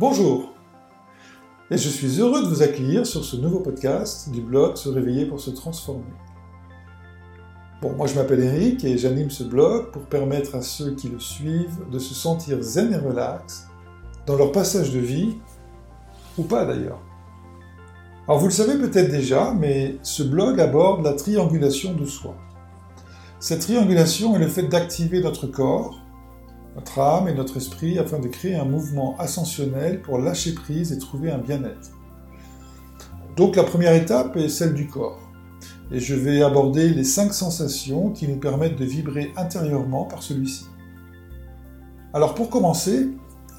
Bonjour et je suis heureux de vous accueillir sur ce nouveau podcast du blog Se réveiller pour se transformer. Bon, moi je m'appelle Eric et j'anime ce blog pour permettre à ceux qui le suivent de se sentir zen et relax dans leur passage de vie, ou pas d'ailleurs. Alors vous le savez peut-être déjà, mais ce blog aborde la triangulation de soi. Cette triangulation est le fait d'activer notre corps, notre âme et notre esprit afin de créer un mouvement ascensionnel pour lâcher prise et trouver un bien-être. Donc la première étape est celle du corps. Et je vais aborder les cinq sensations qui nous permettent de vibrer intérieurement par celui-ci. Alors pour commencer,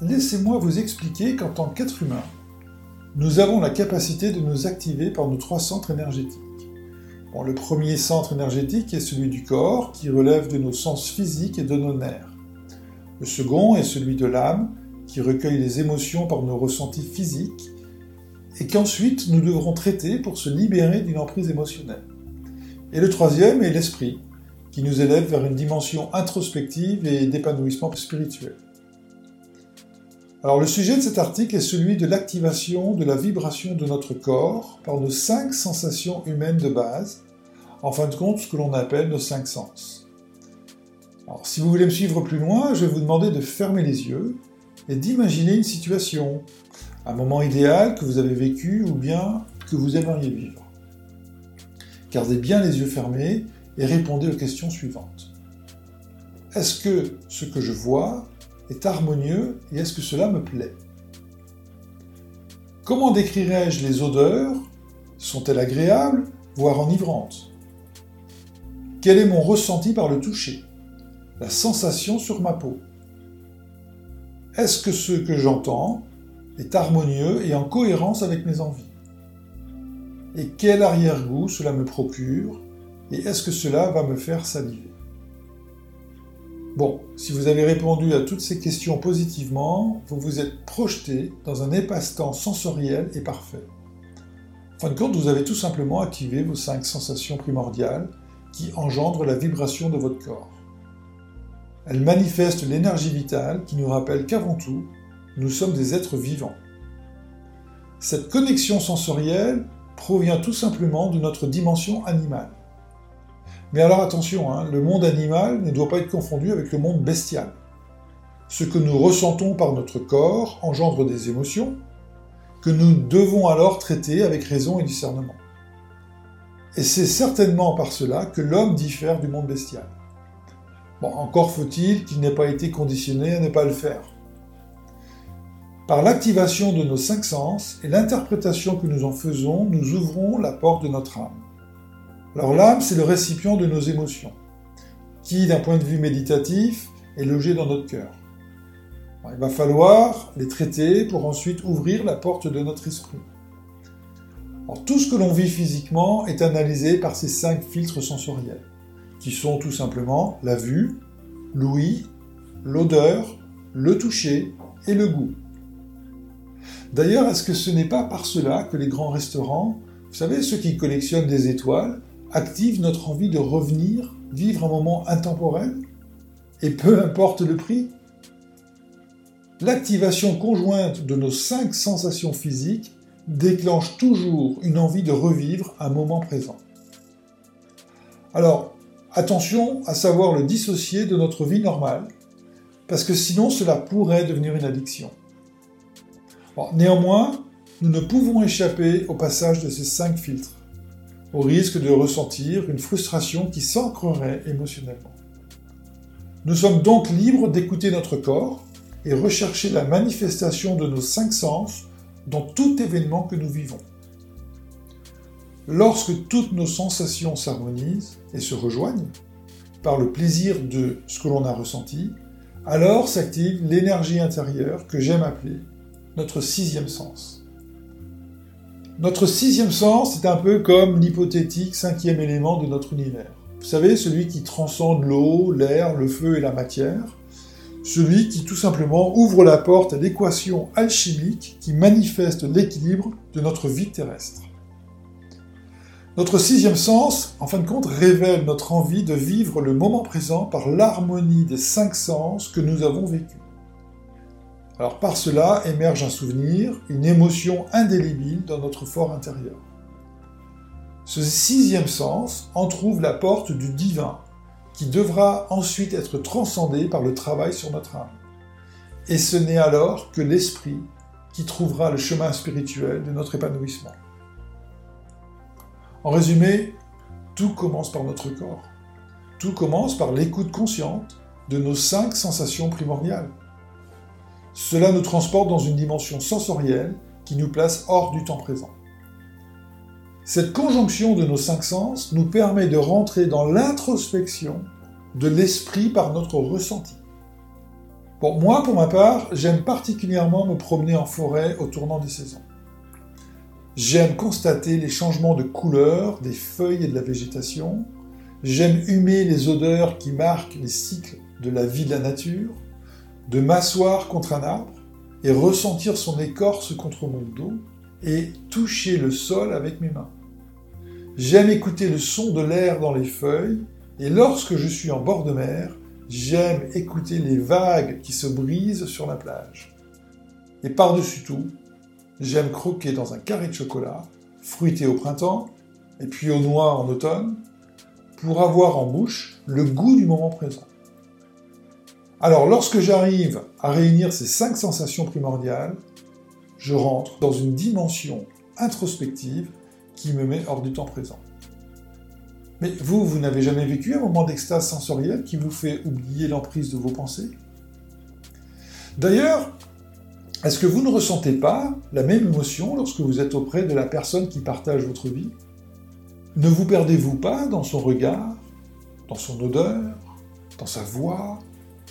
laissez-moi vous expliquer qu'en tant qu'être humain, nous avons la capacité de nous activer par nos trois centres énergétiques. le premier centre énergétique est celui du corps, qui relève de nos sens physiques et de nos nerfs. Le second est celui de l'âme, qui recueille les émotions par nos ressentis physiques, et qu'ensuite nous devrons traiter pour se libérer d'une emprise émotionnelle. Et le troisième est l'esprit, qui nous élève vers une dimension introspective et d'épanouissement spirituel. Alors le sujet de cet article est celui de l'activation de la vibration de notre corps par nos cinq sensations humaines de base, en fin de compte ce que l'on appelle nos cinq sens. Si vous voulez me suivre plus loin, je vais vous demander de fermer les yeux et d'imaginer une situation, un moment idéal que vous avez vécu ou bien que vous aimeriez vivre. Gardez bien les yeux fermés et répondez aux questions suivantes. Est-ce que ce que je vois est harmonieux et est-ce que cela me plaît? Comment décrirais-je les odeurs? Sont-elles agréables, voire enivrantes? Quel est mon ressenti par le toucher? La sensation sur ma peau. Est-ce que ce que j'entends est harmonieux et en cohérence avec mes envies? Et quel arrière-goût cela me procure Et est-ce que cela va me faire saliver? Bon, si vous avez répondu à toutes ces questions positivement, vous vous êtes projeté dans un espace-temps sensoriel et parfait. En fin de compte, vous avez tout simplement activé vos cinq sensations primordiales qui engendrent la vibration de votre corps. Elle manifeste l'énergie vitale qui nous rappelle qu'avant tout, nous sommes des êtres vivants. Cette connexion sensorielle provient tout simplement de notre dimension animale. Mais alors attention, hein, le monde animal ne doit pas être confondu avec le monde bestial. Ce que nous ressentons par notre corps engendre des émotions que nous devons alors traiter avec raison et discernement. Et c'est certainement par cela que l'homme diffère du monde bestial. Encore faut-il qu'il n'ait pas été conditionné à ne pas le faire. Par l'activation de nos cinq sens et l'interprétation que nous en faisons, nous ouvrons la porte de notre âme. Alors l'âme, c'est le récipient de nos émotions, qui, d'un point de vue méditatif, est logé dans notre cœur. il va falloir les traiter pour ensuite ouvrir la porte de notre esprit. tout ce que l'on vit physiquement est analysé par ces cinq filtres sensoriels qui sont tout simplement la vue, l'ouïe, l'odeur, le toucher et le goût. D'ailleurs, est-ce que ce n'est pas par cela que les grands restaurants, vous savez, ceux qui collectionnent des étoiles, activent notre envie de revenir, vivre un moment intemporel? Et peu importe le prix L'activation conjointe de nos cinq sensations physiques déclenche toujours une envie de revivre un moment présent. Alors, Attention à savoir le dissocier de notre vie normale, parce que sinon cela pourrait devenir une addiction. néanmoins, nous ne pouvons échapper au passage de ces cinq filtres, au risque de ressentir une frustration qui s'ancrerait émotionnellement. Nous sommes donc libres d'écouter notre corps et rechercher la manifestation de nos cinq sens dans tout événement que nous vivons. Lorsque toutes nos sensations s'harmonisent et se rejoignent par le plaisir de ce que l'on a ressenti, alors s'active l'énergie intérieure que j'aime appeler notre sixième sens. Notre sixième sens est un peu comme l'hypothétique cinquième élément de notre univers. Vous savez, celui qui transcende l'eau, l'air, le feu et la matière, celui qui tout simplement ouvre la porte à l'équation alchimique qui manifeste l'équilibre de notre vie terrestre. Notre sixième sens, en fin de compte, révèle notre envie de vivre le moment présent par l'harmonie des cinq sens que nous avons vécus. Alors par cela émerge un souvenir, une émotion indélébile dans notre fort intérieur. Ce sixième sens entr'ouvre la porte du divin, qui devra ensuite être transcendé par le travail sur notre âme. Et ce n'est alors que l'esprit qui trouvera le chemin spirituel de notre épanouissement. En résumé, tout commence par notre corps. Tout commence par l'écoute consciente de nos cinq sensations primordiales. Cela nous transporte dans une dimension sensorielle qui nous place hors du temps présent. Cette conjonction de nos cinq sens nous permet de rentrer dans l'introspection de l'esprit par notre ressenti. Pour moi, pour ma part, j'aime particulièrement me promener en forêt au tournant des saisons. J'aime constater les changements de couleur des feuilles et de la végétation. J'aime humer les odeurs qui marquent les cycles de la vie de la nature de m'asseoir contre un arbre et ressentir son écorce contre mon dos et toucher le sol avec mes mains. J'aime écouter le son de l'air dans les feuilles et lorsque je suis en bord de mer, j'aime écouter les vagues qui se brisent sur la plage. Et par-dessus tout, j'aime croquer dans un carré de chocolat, fruité au printemps et puis au noix en automne, pour avoir en bouche le goût du moment présent. Alors lorsque j'arrive à réunir ces cinq sensations primordiales, je rentre dans une dimension introspective qui me met hors du temps présent. Mais vous, vous n'avez jamais vécu un moment d'extase sensorielle qui vous fait oublier l'emprise de vos pensées? D'ailleurs, est-ce que vous ne ressentez pas la même émotion lorsque vous êtes auprès de la personne qui partage votre vie? Ne vous perdez-vous pas dans son regard, dans son odeur, dans sa voix,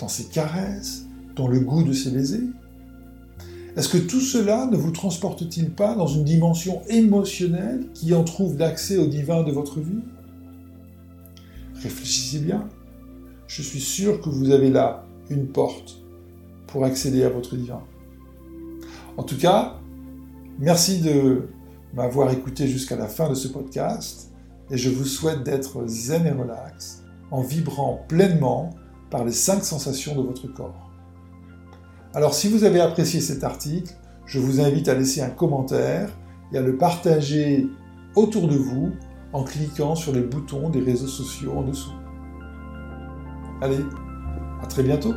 dans ses caresses, dans le goût de ses baisers? Est-ce que tout cela ne vous transporte-t-il pas dans une dimension émotionnelle qui en trouve l'accès au divin de votre vie? Réfléchissez bien. Je suis sûr que vous avez là une porte pour accéder à votre divin. En tout cas, merci de m'avoir écouté jusqu'à la fin de ce podcast et je vous souhaite d'être zen et relax en vibrant pleinement par les cinq sensations de votre corps. Alors si vous avez apprécié cet article, je vous invite à laisser un commentaire et à le partager autour de vous en cliquant sur les boutons des réseaux sociaux en dessous. Allez, à très bientôt